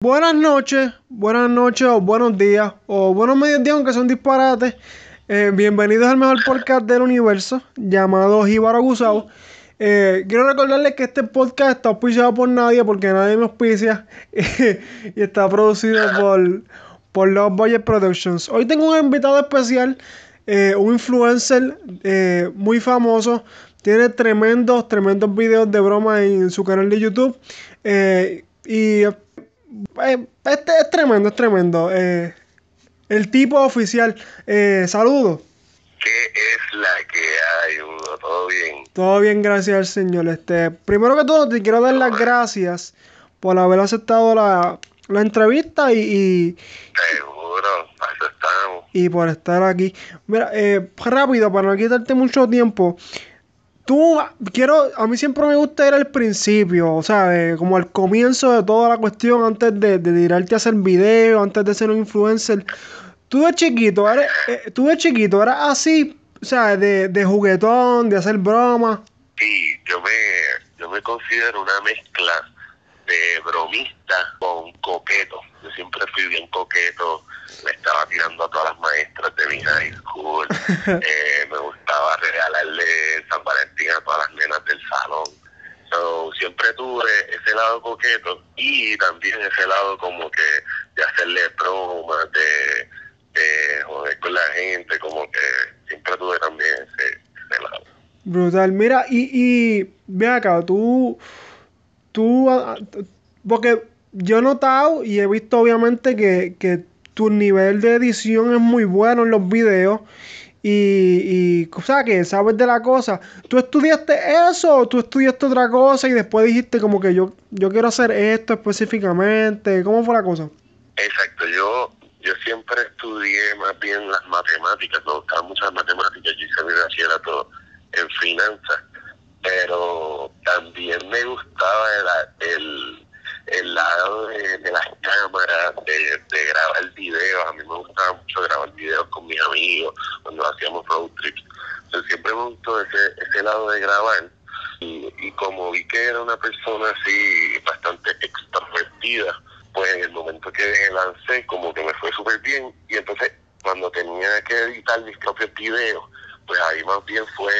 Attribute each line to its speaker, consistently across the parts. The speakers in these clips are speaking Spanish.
Speaker 1: Buenas noches, buenas noches o buenos días o buenos mediodías aunque son disparates. Eh, bienvenidos al mejor podcast del universo llamado Jíbaro Gusau. Eh, quiero recordarles que este podcast está auspiciado por nadie porque nadie me auspicia y está producido por, por Budget Productions. Hoy tengo un invitado especial, eh, un influencer muy famoso. Tiene tremendos, tremendos videos de broma en su canal de YouTube. y eh, este es tremendo, es tremendo. Eh, el tipo oficial. Eh, saludos.
Speaker 2: ¿Qué es la que hay, Hugo? ¿Todo bien?
Speaker 1: Todo bien, gracias al Señor. Este, primero que todo, te quiero dar las gracias por haber aceptado la, la entrevista y, y,
Speaker 2: Seguro, eso estamos.
Speaker 1: Y por estar aquí. Mira, eh, rápido, para no quitarte mucho tiempo tú, quiero, a mí siempre me gusta ir al principio, o sea, como al comienzo de toda la cuestión, antes de, de tirarte a hacer video, antes de ser un influencer. Tú de chiquito, eres, eh, de chiquito, eras así, o sea, de, de juguetón, de hacer broma.
Speaker 2: Sí, yo me, yo me considero una mezcla de bromista con coqueto. Yo siempre fui bien coqueto, le estaba tirando a todas las maestras de mi high school, eh, me gustaba regalarle San Valentín a todas las nenas del salón. So, siempre tuve ese lado coqueto y también ese lado como que de hacerle bromas, de, de joder con la gente, como que siempre tuve también ese, ese lado.
Speaker 1: Brutal, mira, y, y ve acá, tú tú, ah, porque yo he notado y he visto obviamente que, que tu nivel de edición es muy bueno en los videos. Y, y, o que sabes de la cosa. ¿Tú estudiaste eso tú estudiaste otra cosa y después dijiste como que yo, yo quiero hacer esto específicamente? ¿Cómo fue la cosa?
Speaker 2: Exacto, yo, yo siempre estudié más bien las matemáticas, me gustaban mucho las matemáticas, yo hice mi bachillerato en finanzas pero también me gustaba el, el de, las cámaras, de, de grabar videos. A mí me gustaba mucho grabar videos con mis amigos cuando hacíamos road trips. Entonces, siempre me gustó ese, ese lado de grabar. Y, y como vi que era una persona así bastante extrovertida, pues en el momento que lancé, como que me fue súper bien. Y entonces, cuando tenía que editar mis propios videos, pues ahí más bien fue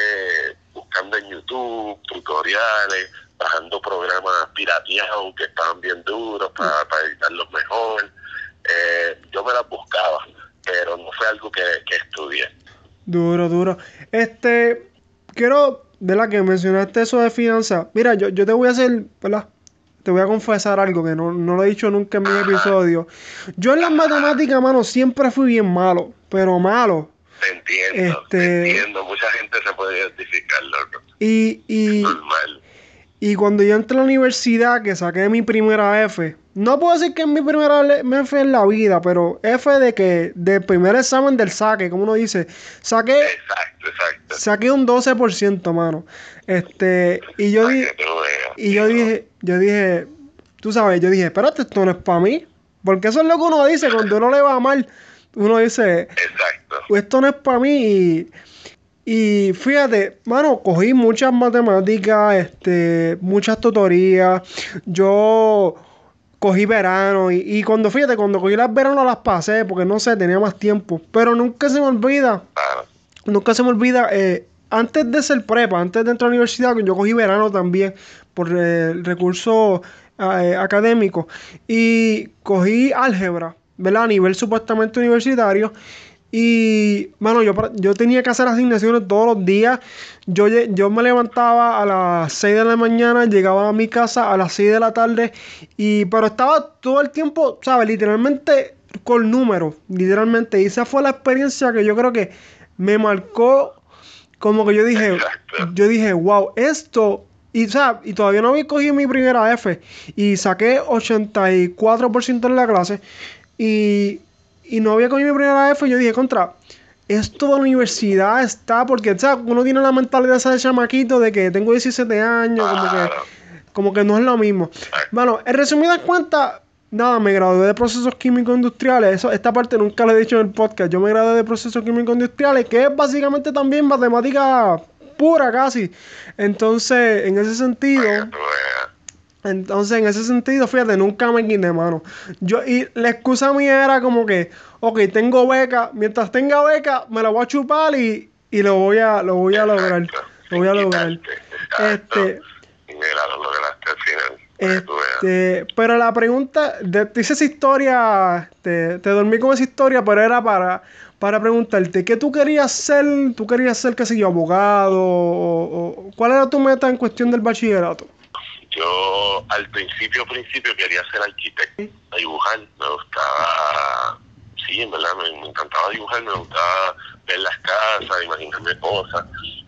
Speaker 2: buscando en YouTube tutoriales, bajando programas pirateados que estaban bien duros para, para editarlos mejor. Eh, yo me las buscaba, pero no fue algo que, que estudié.
Speaker 1: Duro, duro. Este, quiero, de la que mencionaste eso de finanzas, mira, yo, yo te voy a hacer, ¿verdad? Te voy a confesar algo que no, no lo he dicho nunca en mi episodio. Yo en las matemáticas, mano, siempre fui bien malo, pero malo.
Speaker 2: Te entiendo, este, te entiendo. Mucha gente se puede identificar, loco.
Speaker 1: Y, y,
Speaker 2: Normal.
Speaker 1: Y cuando yo entré a la universidad, que saqué mi primera F, no puedo decir que es mi primera F en la vida, pero F de que del primer examen del saque, como uno dice, saqué,
Speaker 2: exacto, exacto.
Speaker 1: saqué un 12%, mano. Este, y yo, di, y yo dije, yo dije, tú sabes, yo dije, espérate, esto no es para mí. Porque eso es lo que uno dice cuando uno le va mal uno dice,
Speaker 2: Exacto.
Speaker 1: esto no es para mí. Y, y, fíjate, mano, cogí muchas matemáticas, este, muchas tutorías. Yo cogí verano y, y, cuando, fíjate, cuando cogí las verano las pasé porque no sé, tenía más tiempo. Pero nunca se me olvida, nunca se me olvida, eh, antes de ser prepa, antes de entrar a la universidad, yo cogí verano también por eh, el recurso eh, académico y cogí álgebra. ¿verdad? A nivel supuestamente universitario. Y, bueno, yo, yo tenía que hacer asignaciones todos los días. Yo, yo me levantaba a las 6 de la mañana, llegaba a mi casa a las 6 de la tarde. Y, pero estaba todo el tiempo, ¿sabes? Literalmente con números, literalmente. Y esa fue la experiencia que yo creo que me marcó. Como que yo dije,
Speaker 2: Exacto.
Speaker 1: yo dije, wow, esto y, o sea, y todavía no había cogido mi primera F. Y saqué 84% en la clase. Y, y no había cogido mi primera F. Y yo dije, contra, esto de la universidad está. Porque, o sea, uno tiene la mentalidad esa de chamaquito de que tengo 17 años. Como que, como que no es lo mismo. Bueno, en resumidas cuentas, nada, me gradué de procesos químicos industriales. Eso, esta parte nunca lo he dicho en el podcast. Yo me gradué de procesos químicos industriales, que es básicamente también matemática pura casi. Entonces, en ese sentido, Entonces, en ese sentido, fíjate, nunca me quité mano. Yo, y la excusa mía era como que, ok, tengo beca, mientras tenga beca, me la voy a chupar y, y lo voy a, lo voy a lograr. Lo voy a lograr. Este.
Speaker 2: Mira, lo lograste al final.
Speaker 1: Este, pero la pregunta, de, hice esa historia, te, te dormí con esa historia, pero era para, para preguntarte, ¿qué tú querías ser? ¿Tú querías ser, qué sé yo, abogado? O, ¿Cuál era tu meta en cuestión del bachillerato?
Speaker 2: Yo al principio, principio quería ser arquitecto, dibujar, me gustaba, sí, en verdad, me, encantaba dibujar, me gustaba ver las casas, imaginarme cosas.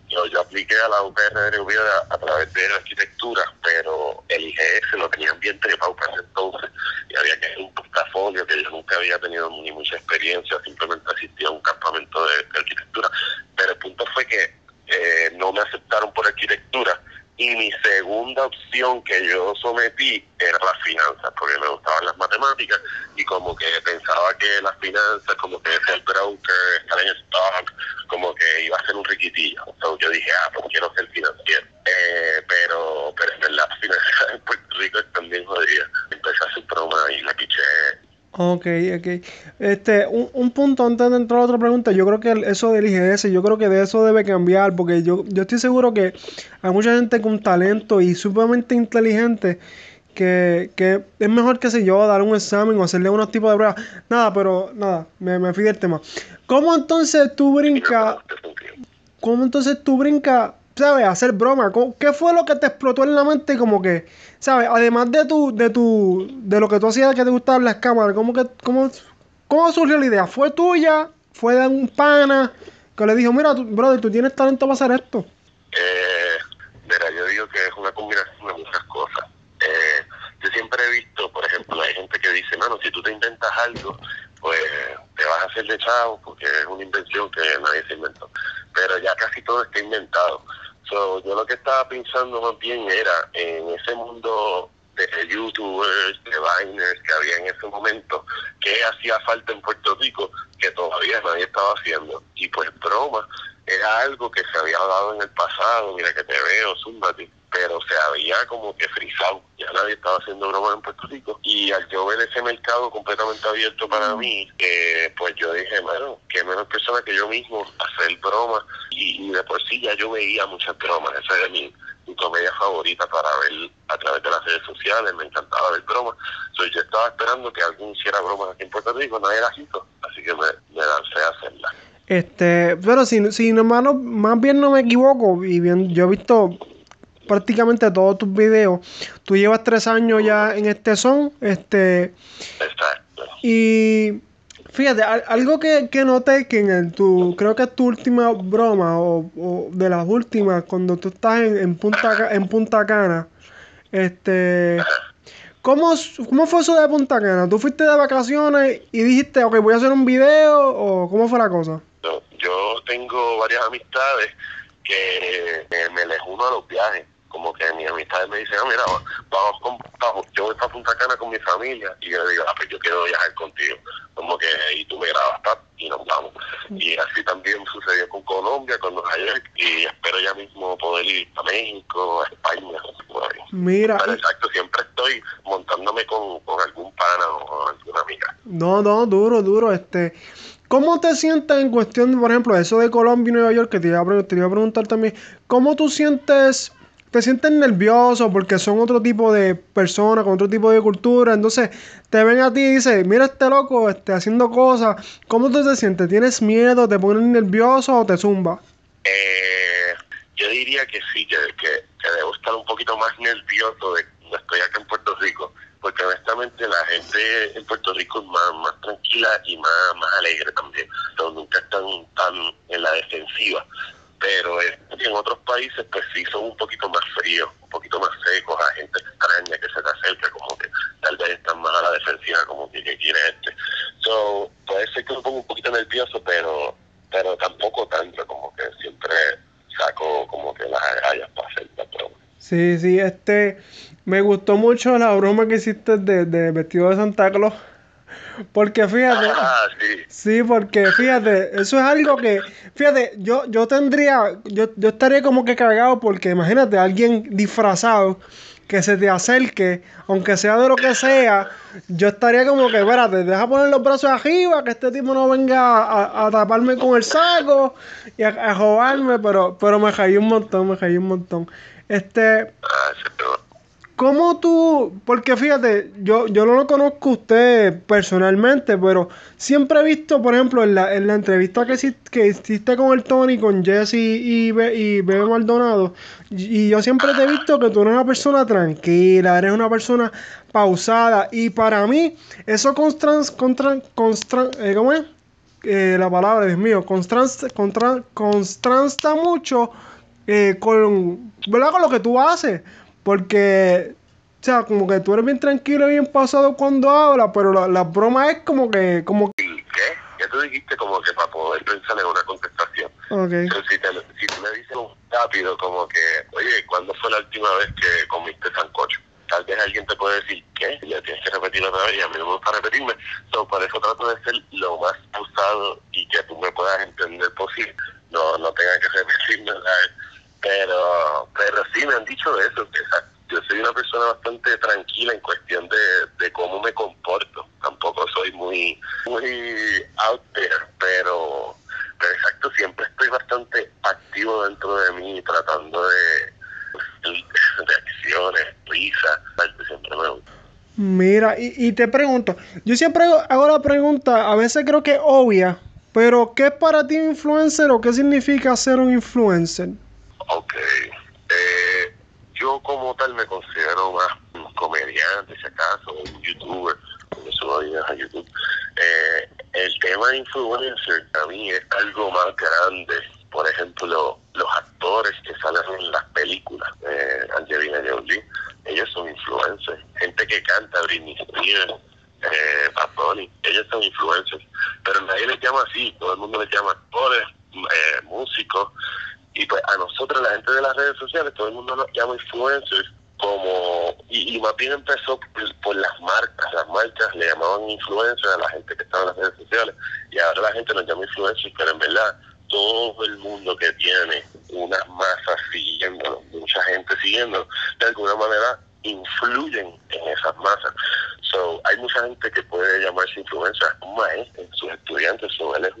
Speaker 2: Yo, yo apliqué a la UPR de a, través de la arquitectura, pero el IGS lo tenían bien trepado para ese entonces y había que hacer un portafolio que yo nunca había tenido ni mucha experiencia, simplemente asistía a un campamento de, arquitectura. Pero el punto fue que eh, no me aceptaron por arquitectura y mi segunda opción que yo sometí era las finanzas, porque me gustaban las matemáticas y como que pensaba que las finanzas, como que ser broker, estar en stock, como que iba a ser un riquitillo. Entonces yo dije, ah, pues quiero ser financiero. Eh, pero, pero en verdad las finanzas en Puerto Rico están bien jodidas. Empecé a hacer broma y la piché
Speaker 1: Ok, ok. Este, un, un, punto antes de entrar a otra pregunta, yo creo que eso del IGS, yo creo que de eso debe cambiar, porque yo, yo estoy seguro que hay mucha gente con talento y sumamente inteligente que, que es mejor, que sé yo, dar un examen o hacerle unos tipos de pruebas. Nada, pero nada, me, me fui del tema. ¿Cómo entonces tú brincas? ¿Cómo entonces tú brincas ¿sabes? Hacer broma. ¿Qué fue lo que te explotó en la mente? Como que, ¿sabes? Además de tu, de tu, de lo que tú hacías que te gustaban las cámaras, ¿cómo que, cómo, cómo surgió la idea? ¿Fue tuya? ¿Fue de un pana que le dijo, mira, brother, tú tienes talento para hacer esto?
Speaker 2: Eh, mira, yo digo que es una combinación de muchas cosas. Eh, yo siempre he visto, por ejemplo, hay gente que dice, mano, si tú te inventas algo, pues te vas a hacer de chavo porque es una invención que nadie se inventó. Pero ya casi todo está inventado. So, yo lo que estaba pensando más bien era en ese mundo de youtubers, de viners que había en ese momento, que hacía falta en Puerto Rico que todavía nadie estaba haciendo. Y pues broma, era algo que se había dado en el pasado, mira que te veo, zúmbate pero se había como que frisado, ya nadie estaba haciendo bromas en Puerto Rico. Y al yo ver ese mercado completamente abierto para mí, eh, pues yo dije, bueno, qué menos persona que yo mismo hacer bromas. Y, de por sí ya yo veía muchas bromas, esa era mi, mi comedia favorita para ver a través de las redes sociales, me encantaba ver bromas. Entonces yo estaba esperando que alguien hiciera bromas aquí en Puerto Rico, nadie era hizo, así que me, me lancé a hacerla.
Speaker 1: Este, pero si, si no, más bien no me equivoco, y bien, yo he visto prácticamente todos tus videos. Tú llevas tres años ya en este son. Este.
Speaker 2: Exacto.
Speaker 1: Y fíjate, algo que, que noté que en el, tu, creo que es tu última broma, o, de las últimas, cuando tú estás en, Punta, en Punta Cana, este. ¿Cómo, ¿Cómo fue eso de Punta Cana? ¿Tú fuiste de vacaciones y dijiste, ok, voy a hacer un video? ¿O cómo fue la cosa?
Speaker 2: yo tengo varias amistades que me les uno a los viajes como que mis amistades me dicen, ah, mira, vamos, con, yo voy para Punta Cana con mi familia y yo le digo, ah, pues yo quiero viajar contigo. Como que, y tú me grabas y nos vamos. Y así también sucedió con Colombia, con Nueva York y espero ya mismo poder ir a México, a España, por ahí.
Speaker 1: Mira.
Speaker 2: Pero exacto, siempre estoy montándome con, con algún pana o alguna amiga.
Speaker 1: No, no, duro, duro, este... ¿Cómo te sientes en cuestión, por ejemplo, eso de Colombia y Nueva York, que te iba, a, te iba a preguntar también, ¿cómo tú sientes te sientes nervioso porque son otro tipo de personas, con otro tipo de cultura. Entonces te ven a ti y dicen, mira este loco este, haciendo cosas. ¿Cómo tú te sientes? ¿Tienes miedo? ¿Te pones nervioso o te zumba?
Speaker 2: Eh, yo diría que sí, que, que, debo estar un poquito más nervioso de que estoy acá en Puerto Rico. Porque honestamente la gente en Puerto Rico es más, más tranquila y más, más alegre también. Entonces, nunca están tan en la defensiva pero en otros países pues sí son un poquito más fríos, un poquito más secos, a gente extraña que se te acerca, como que tal vez están más a la defensiva, como que, quiere este. So, puede ser que me ponga un poquito nervioso, pero pero tampoco tanto, como que siempre saco como que las agallas para hacer la broma.
Speaker 1: Sí, sí, este, me gustó mucho la broma que hiciste de, de vestido de Santa Claus. Porque fíjate.
Speaker 2: Ah,
Speaker 1: sí. porque fíjate, eso es algo que. Fíjate, yo, yo tendría. Yo, yo estaría como que cagado porque imagínate, alguien disfrazado que se te acerque, aunque sea de lo que sea, yo estaría como que, espérate, deja poner los brazos arriba, que este tipo no venga a, taparme con el saco y a, a pero, pero me caí un montón, me caí un montón. Este. ¿Cómo tú.? Porque fíjate, yo, yo no lo conozco usted personalmente, pero siempre he visto, por ejemplo, en la, en la entrevista que, que hiciste con el Tony, con Jesse y, y Bebe Maldonado, y yo siempre te he visto que tú eres una persona tranquila, eres una persona pausada, y para mí, eso constran, contra, eh, ¿cómo es? Eh, la palabra, Dios mío, constransta, constransta mucho eh, con, ¿verdad? con lo que tú haces. Porque, o sea, como que tú eres bien tranquilo y bien pasado cuando hablas, pero la, la broma es como que... Como...
Speaker 2: ¿Qué? Ya tú dijiste como que para poder pensar en una contestación.
Speaker 1: Okay.
Speaker 2: si, te, si tú me dices rápido como que, oye, ¿cuándo fue la última vez que comiste sancocho? Tal vez alguien te puede decir, ¿qué? Ya tienes que repetirlo otra vez y a mí no me gusta repetirme. So, por eso trato de ser lo más usado y que tú me puedas entender posible. No, no tenga que repetirme la pero, pero sí me han dicho eso, que yo soy una persona bastante tranquila en cuestión de, de cómo me comporto. Tampoco soy muy, muy out there, pero, pero exacto, siempre estoy bastante activo dentro de mí, tratando de, de acciones, risas, siempre me gusta.
Speaker 1: Mira, y, y te pregunto, yo siempre hago la pregunta, a veces creo que es obvia, pero ¿qué es para ti un influencer o qué significa ser un influencer?
Speaker 2: Ok. Eh, yo como tal me considero más un comediante, si acaso, un youtuber, porque subo a YouTube. Eh, el tema de influencer a mí es algo más grande. Por ejemplo, los actores que salen en las películas, eh, Angelina Jolie, ellos son influencers. Gente que canta, Britney Spears, eh, Bad ellos son influencers. Pero nadie les llama así, todo el mundo les llama actores, eh, músicos, y pues a nosotros, la gente de las redes sociales, todo el mundo nos llama influencers como, y, más bien empezó por, las marcas, las marcas le llamaban influencers a la gente que estaba en las redes sociales, y ahora la gente nos llama influencers, pero en verdad todo el mundo que tiene unas masas siguiendo, mucha gente siguiendo, de alguna manera influyen en esas masas. So, hay mucha gente que puede llamarse influencer, un maestro, sus estudiantes, so, él es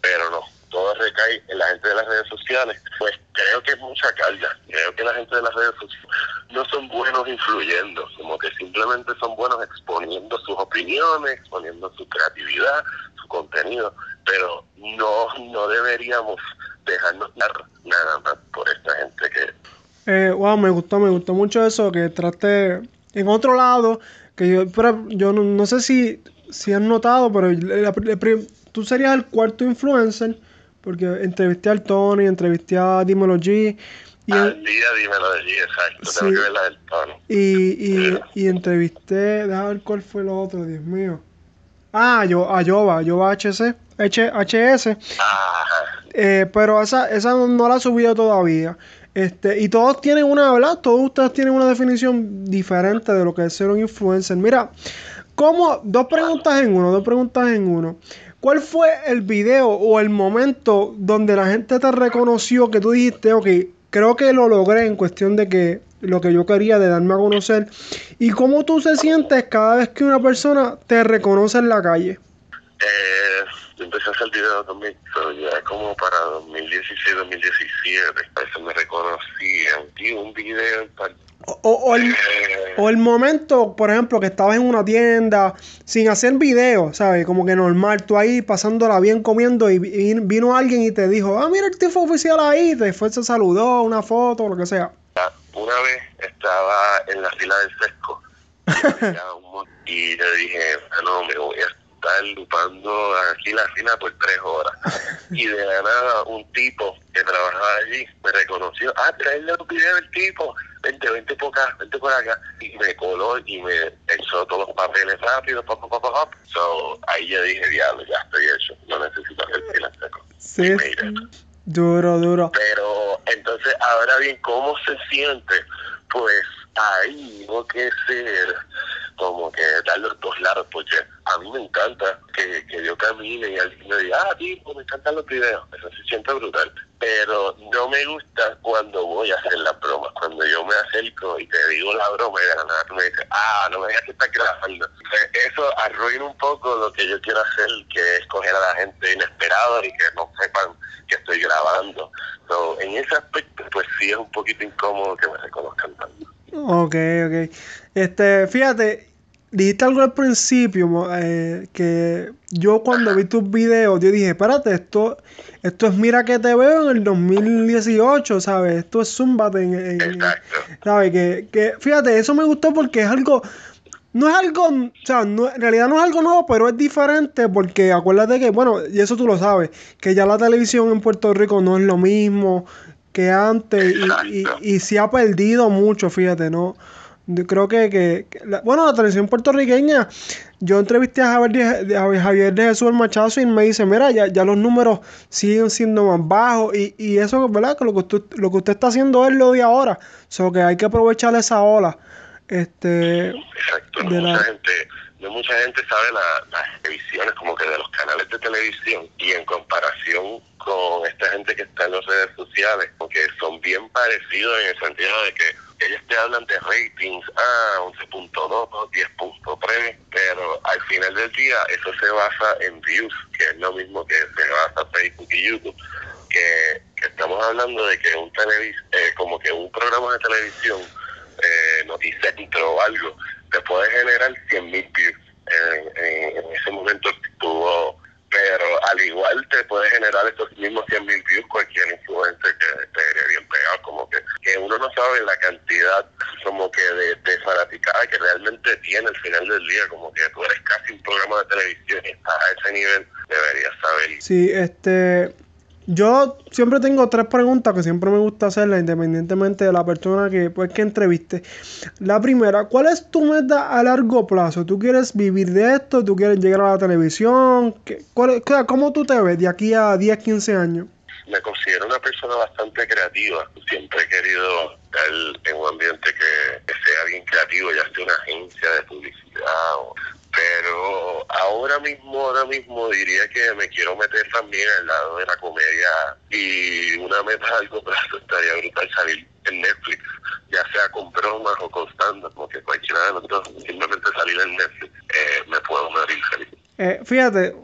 Speaker 2: pero no, todo recae en la gente de las redes sociales, pues creo que es mucha carga. Creo que la gente de las redes sociales no son buenos influyendo, como que simplemente son buenos exponiendo sus opiniones, exponiendo su creatividad, su contenido, pero no, no deberíamos dejarnos dar nada más por esta gente que...
Speaker 1: Eh, wow, me gustó, me gustó mucho eso, que trate en otro lado, que yo, pero yo no, sé si, si has notado, pero tú serías el cuarto influencer porque entrevisté al Tony, entrevisté a Dímelo G.
Speaker 2: Y al día Dímelo G, exacto. Tengo que ver la del Tony.
Speaker 1: Y, y, y entrevisté, déjame ver cuál fue lo otro, Dios mío. Ah, yo, a Yoba, Yoba HC, H, HS. Eh, pero esa, esa no, la he subido todavía. Este, y todos tienen una, ¿verdad? Todos ustedes tienen una definición diferente de lo que es ser un influencer. Mira, ¿cómo? Dos preguntas en uno, dos preguntas en uno. ¿Cuál fue el video o el momento donde la gente te reconoció que tú dijiste, ok, creo que lo logré en cuestión de que lo que yo quería de darme a conocer? ¿Y cómo tú se sientes cada vez que una persona te reconoce en la calle?
Speaker 2: Eh, empecé a hacer videos también, pero ya como para 2016, 2017, a veces me reconocían. Y un video en
Speaker 1: o, el, o, el, momento, por ejemplo, que estabas en una tienda sin hacer video, ¿sabes? Como que normal, tú ahí pasándola bien comiendo y, vino alguien y te dijo, ah, mira el tipo oficial ahí, te fue, se saludó, una foto, lo que sea.
Speaker 2: Una vez estaba en la fila del sesco y le dije, ah, no, me voy a estar lupando aquí la fila por tres horas. Y de la nada, un tipo que trabajaba allí me reconoció, ah, traerle un video del tipo vente, vente por acá, vente por acá. Y me coló y me echó todos los papeles rápido, pop, pop, pop, pop. So, ahí ya dije, diablo, ya estoy hecho, no necesito hacer fila seco.
Speaker 1: Sí, duro, duro.
Speaker 2: Pero, entonces, ahora bien, ¿cómo se siente? Pues ahí tengo que ser como que dar los dos lados, porque a mí me encanta que, que yo camine y alguien me diga, ah, tipo, me encantan los videos, eso se siente brutal pero no me gusta cuando voy a hacer la broma. Cuando yo me acerco y te digo la broma y de la me dices, ah, no me digas que estás grabando. Eso arruina un poco lo que yo quiero hacer, que es coger a la gente inesperada y que no sepan que estoy grabando. So, en ese aspecto, pues sí es un poquito incómodo que me reconozcan tanto.
Speaker 1: Ok, ok. Este, fíjate, dijiste algo al principio eh, que yo cuando vi tus videos, yo dije, espérate, esto, esto es Mira que te veo en el 2018, ¿sabes? Esto es Zumbate en,
Speaker 2: Exacto.
Speaker 1: ¿sabes? Que, que, fíjate, eso me gustó porque es algo, no es algo, o sea, no, en realidad no es algo nuevo, pero es diferente porque acuérdate que, bueno, y eso tú lo sabes, que ya la televisión en Puerto Rico no es lo mismo que antes y, y, y se ha perdido mucho, fíjate, ¿no? Creo que, que, bueno, la televisión puertorriqueña, yo entrevisté a Javier de, a Javier de Jesús el Machazo y me dice, mira, ya, ya los números siguen siendo más bajos y, y eso, ¿verdad? Que lo que, usted, lo que usted está haciendo es lo de ahora, solo que hay que aprovechar esa ola. Este,
Speaker 2: Exacto, no mucha, gente, no mucha gente sabe la, las televisiones como que de los canales de televisión y en comparación con esta gente que está en las redes sociales, porque son bien parecidos en el sentido de que ellos te hablan de ratings, ah, 11.2, 10.3, pero al final del día eso se basa en views, que es lo mismo que se basa Facebook y YouTube, que, estamos hablando de que un televis eh, como que un programa de televisión, eh, noticiero o algo, te puede generar 100 mil views. En, en, en, ese momento tuvo pero al igual te puede generar estos mismos 100 mil views cualquier influencer que te bien pegado, como que, que uno no sabe la cantidad como que de, de fanaticada que realmente tiene al final del día, como que tú eres casi un programa de televisión y estás a ese nivel, deberías saber.
Speaker 1: Sí, este, yo siempre tengo tres preguntas que siempre me gusta hacerlas independientemente de la persona que pues que entreviste. La primera, ¿cuál es tu meta a largo plazo? ¿Tú quieres vivir de esto? ¿Tú quieres llegar a la televisión? ¿Qué, cuál, ¿Cómo tú te ves de aquí a 10, 15 años?
Speaker 2: Me considero una persona bastante creativa. Siempre he querido estar en un ambiente que, que sea bien creativo, ya sea una agencia de publicidad o pero ahora mismo, ahora mismo diría que me quiero meter también al lado de la comedia y una meta a largo plazo estaría brutal salir en Netflix, ya sea con bromas o con stand como que cualquiera de nosotros simplemente salir en Netflix, eh, me puedo morir feliz.
Speaker 1: Eh, fíjate,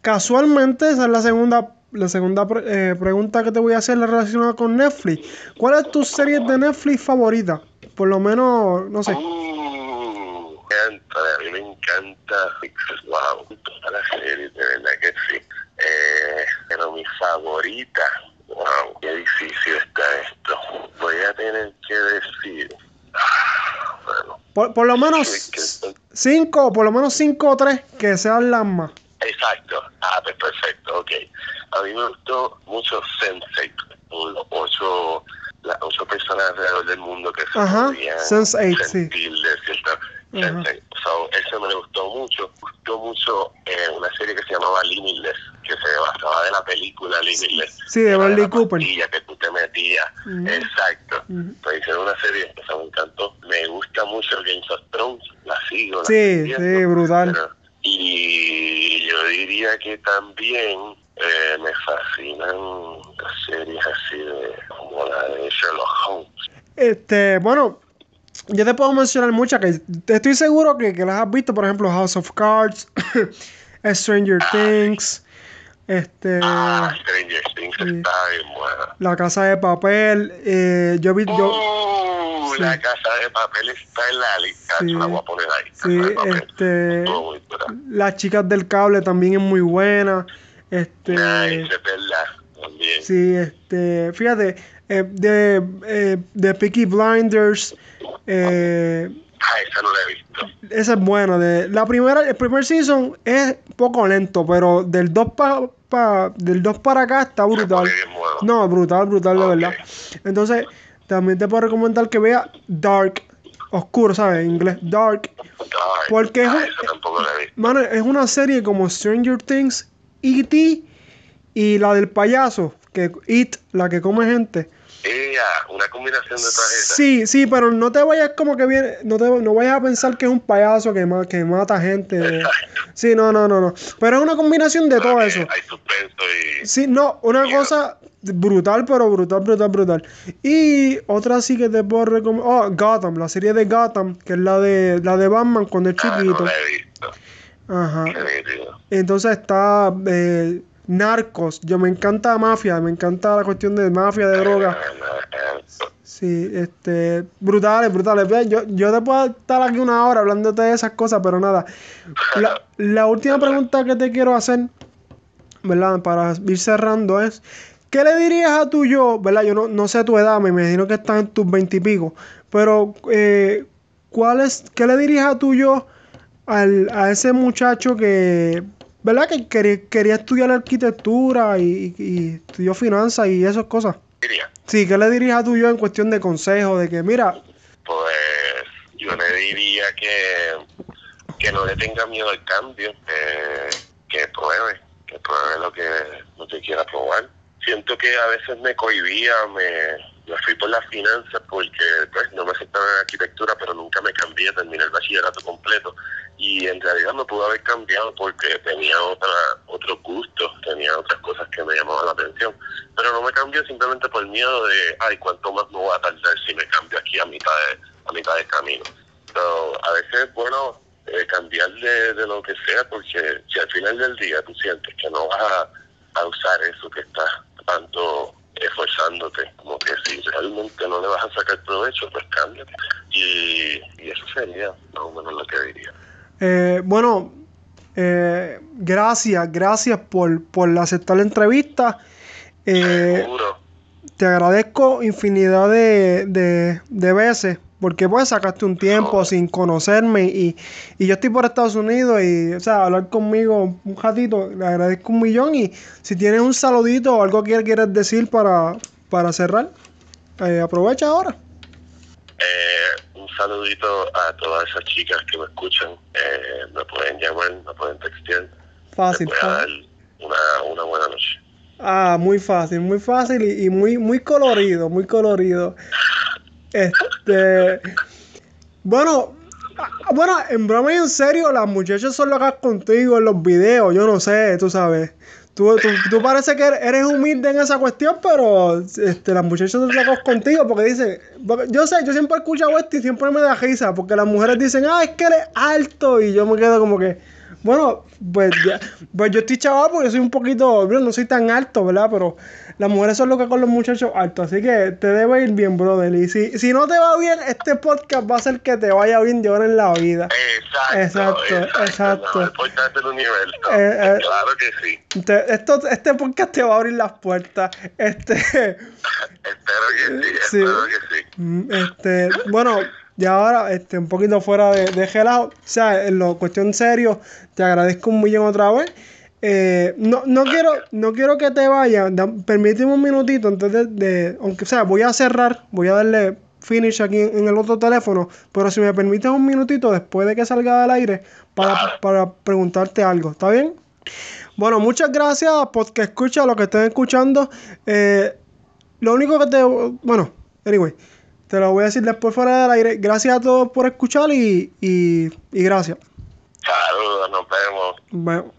Speaker 1: casualmente esa es la segunda la segunda eh, pregunta que te voy a hacer relacionada con Netflix. ¿Cuál es tu serie de Netflix favorita? Por lo menos, no sé.
Speaker 2: Uh, encanta, a mí me encanta. Wow, todas las series, de verdad que sí. Eh, pero mi favorita, wow, qué difícil está esto. Voy a tener que decir. Ah, bueno,
Speaker 1: por, por, lo menos cinco, por lo menos cinco o tres que sean las más.
Speaker 2: Exacto. Ah, pues perfecto, ok. A mí me gustó mucho Sense8, los ocho, las ocho personas alrededor del mundo que se
Speaker 1: Ajá,
Speaker 2: podían
Speaker 1: Sense8,
Speaker 2: sentir
Speaker 1: sí.
Speaker 2: de cierta Sense8. So, eso me gustó mucho. Gustó mucho eh, una serie que se llamaba Limitless, que se basaba de la película Limitless.
Speaker 1: Sí, de Bradley Cooper.
Speaker 2: que tú te metías. Uh -huh. Exacto. Uh -huh. Pues hicieron una serie que me encantó. Me gusta mucho Games of Thrones, la sigo. La
Speaker 1: sí, sí, brutal.
Speaker 2: Pero, y yo diría que también eh, me fascinan las series así de como la de Sherlock Holmes.
Speaker 1: Este, bueno, yo te puedo mencionar muchas que estoy seguro que, que las has visto, por ejemplo, House of Cards, Stranger ah, Things, este
Speaker 2: ah, Stranger Things está bien buena.
Speaker 1: La Casa de Papel, eh, yo vi yo
Speaker 2: uh, sí. La Casa de Papel está en la lista, sí. la voy a poner ahí.
Speaker 1: Sí, este Las Chicas del Cable también es muy buena. Este
Speaker 2: nice, es verdad, también.
Speaker 1: Sí, este, fíjate, eh, de, eh, de Peaky Blinders, eh,
Speaker 2: Ah, esa no la he visto.
Speaker 1: Esa es buena. De, la primera, el primer season es poco lento, pero del 2 pa, pa, del 2 para acá está brutal.
Speaker 2: Bueno.
Speaker 1: No, brutal, brutal, okay. de verdad. Entonces, también te puedo recomendar que veas Dark, oscuro, ¿sabes? En inglés, Dark.
Speaker 2: Dark.
Speaker 1: Porque
Speaker 2: ah,
Speaker 1: es,
Speaker 2: visto.
Speaker 1: Mano, es una serie como Stranger Things, E.T. y la del payaso, que It, la que come gente.
Speaker 2: Sea, una combinación de todas esas.
Speaker 1: Sí, sí, pero no te vayas como que viene, no te no vayas a pensar que es un payaso que, ma- que mata gente.
Speaker 2: Exacto.
Speaker 1: Sí, no, no, no, no. Pero es una combinación de todo eso.
Speaker 2: Hay suspenso y...
Speaker 1: Sí, no, una
Speaker 2: Miedo.
Speaker 1: cosa brutal, pero brutal, brutal, brutal. Y otra sí que te puedo recomendar. Oh, Gotham, la serie de Gotham, que es la de la de Batman cuando es
Speaker 2: Ah, no
Speaker 1: chiquito.
Speaker 2: la he visto.
Speaker 1: Ajá. Entonces está eh, Narcos. Yo me encanta mafia, me encanta la cuestión de mafia, de droga. Sí, este, brutales, brutales. Yo, yo te puedo estar aquí una hora hablándote de esas cosas, pero nada. La, la última pregunta que te quiero hacer, ¿verdad? Para ir cerrando es, ¿qué le dirías a tu yo, ¿verdad? Yo no, no sé tu edad, me imagino que estás en tus veintipico, pero eh, ¿cuál es, ¿qué le dirías a tu yo al, a ese muchacho que, ¿verdad? Que quería, quería estudiar arquitectura y, y, y estudió finanzas y esas cosas.
Speaker 2: diría,
Speaker 1: Sí, ¿qué le dirías a tu yo en cuestión de consejo? De que, mira,
Speaker 2: pues yo le diría que, que no le tenga miedo al cambio, que, que pruebe, que pruebe lo que, lo que quiera probar. Siento que a veces me cohibía, me, me fui por las finanzas porque pues no me aceptaba en arquitectura, pero nunca me cambié, terminé el bachillerato completo y en realidad me pudo haber cambiado porque tenía otra, otros gustos, tenía otras cosas que me llamaban la atención, pero no me cambié simplemente por miedo de, ay, cuánto más me voy a tardar si me cambio aquí a mitad de, a mitad de camino. Pero a veces es bueno eh, cambiar de, de lo que sea porque si al final del día tú sientes que no vas a, a usar eso que estás tanto esforzándote, como que si realmente no le vas a sacar provecho, pues cámbiate. Y, y eso sería más o menos lo que diría.
Speaker 1: eh, bueno, eh, gracias, gracias por, por aceptar la entrevista. Eh,
Speaker 2: Seguro.
Speaker 1: te agradezco infinidad de, de, de veces porque pues sacaste un tiempo sin conocerme y, y yo estoy por Estados Unidos y o sea, hablar conmigo un ratito, le agradezco un millón y si tienes un saludito o algo que quieras decir para, para cerrar, eh, aprovecha ahora.
Speaker 2: Eh, un saludito a todas esas chicas que me escuchan. Eh, me pueden llamar, me pueden textear.
Speaker 1: Fácil.
Speaker 2: A dar
Speaker 1: fácil.
Speaker 2: una, una buena noche.
Speaker 1: Ah, muy fácil, muy fácil y, y muy, muy colorido, muy colorido. Este, bueno, ah, bueno, en broma y en serio, las muchachas son locas contigo en los videos, yo no sé, tú sabes. Tú, tú, tú parece que eres humilde en esa cuestión, pero este, las muchachas son locas contigo porque dicen, yo sé, yo siempre he escuchado esto y siempre me da risa, porque las mujeres dicen, ah, es que eres alto, y yo me quedo como que, bueno, pues, ya- pues yo estoy chaval porque soy un poquito, no soy tan alto, ¿verdad? Pero las mujeres son locas con los muchachos altos, así que te debe ir bien, brother. Y si, si no te va bien, este podcast va a hacer que te vaya bien de ahora en la vida.
Speaker 2: Exacto,
Speaker 1: Exacto, exacto.
Speaker 2: Importante del universo.
Speaker 1: Eh, eh.
Speaker 2: claro que sí.
Speaker 1: Te- esto, este podcast te va a abrir las puertas. Este,
Speaker 2: Espero que sí,
Speaker 1: Sí.
Speaker 2: espero que sí.
Speaker 1: mm, este, bueno, y ahora, este, un poquito fuera de, de gelado, o sea, en lo cuestión serio, te agradezco un millón otra vez. Eh, no, no quiero, no quiero que te vayas. Permíteme un minutito antes de, aunque o sea, voy a cerrar, voy a darle finish aquí en, el otro teléfono, pero si me permites un minutito después de que salga del aire para, para preguntarte algo, ¿está bien? Bueno, muchas gracias porque escucha lo que estén escuchando. Eh, lo único que te. Bueno, anyway, te lo voy a decir después fuera del aire. Gracias a todos por escuchar y, y, y gracias.
Speaker 2: Saludos, nos vemos.
Speaker 1: Bueno.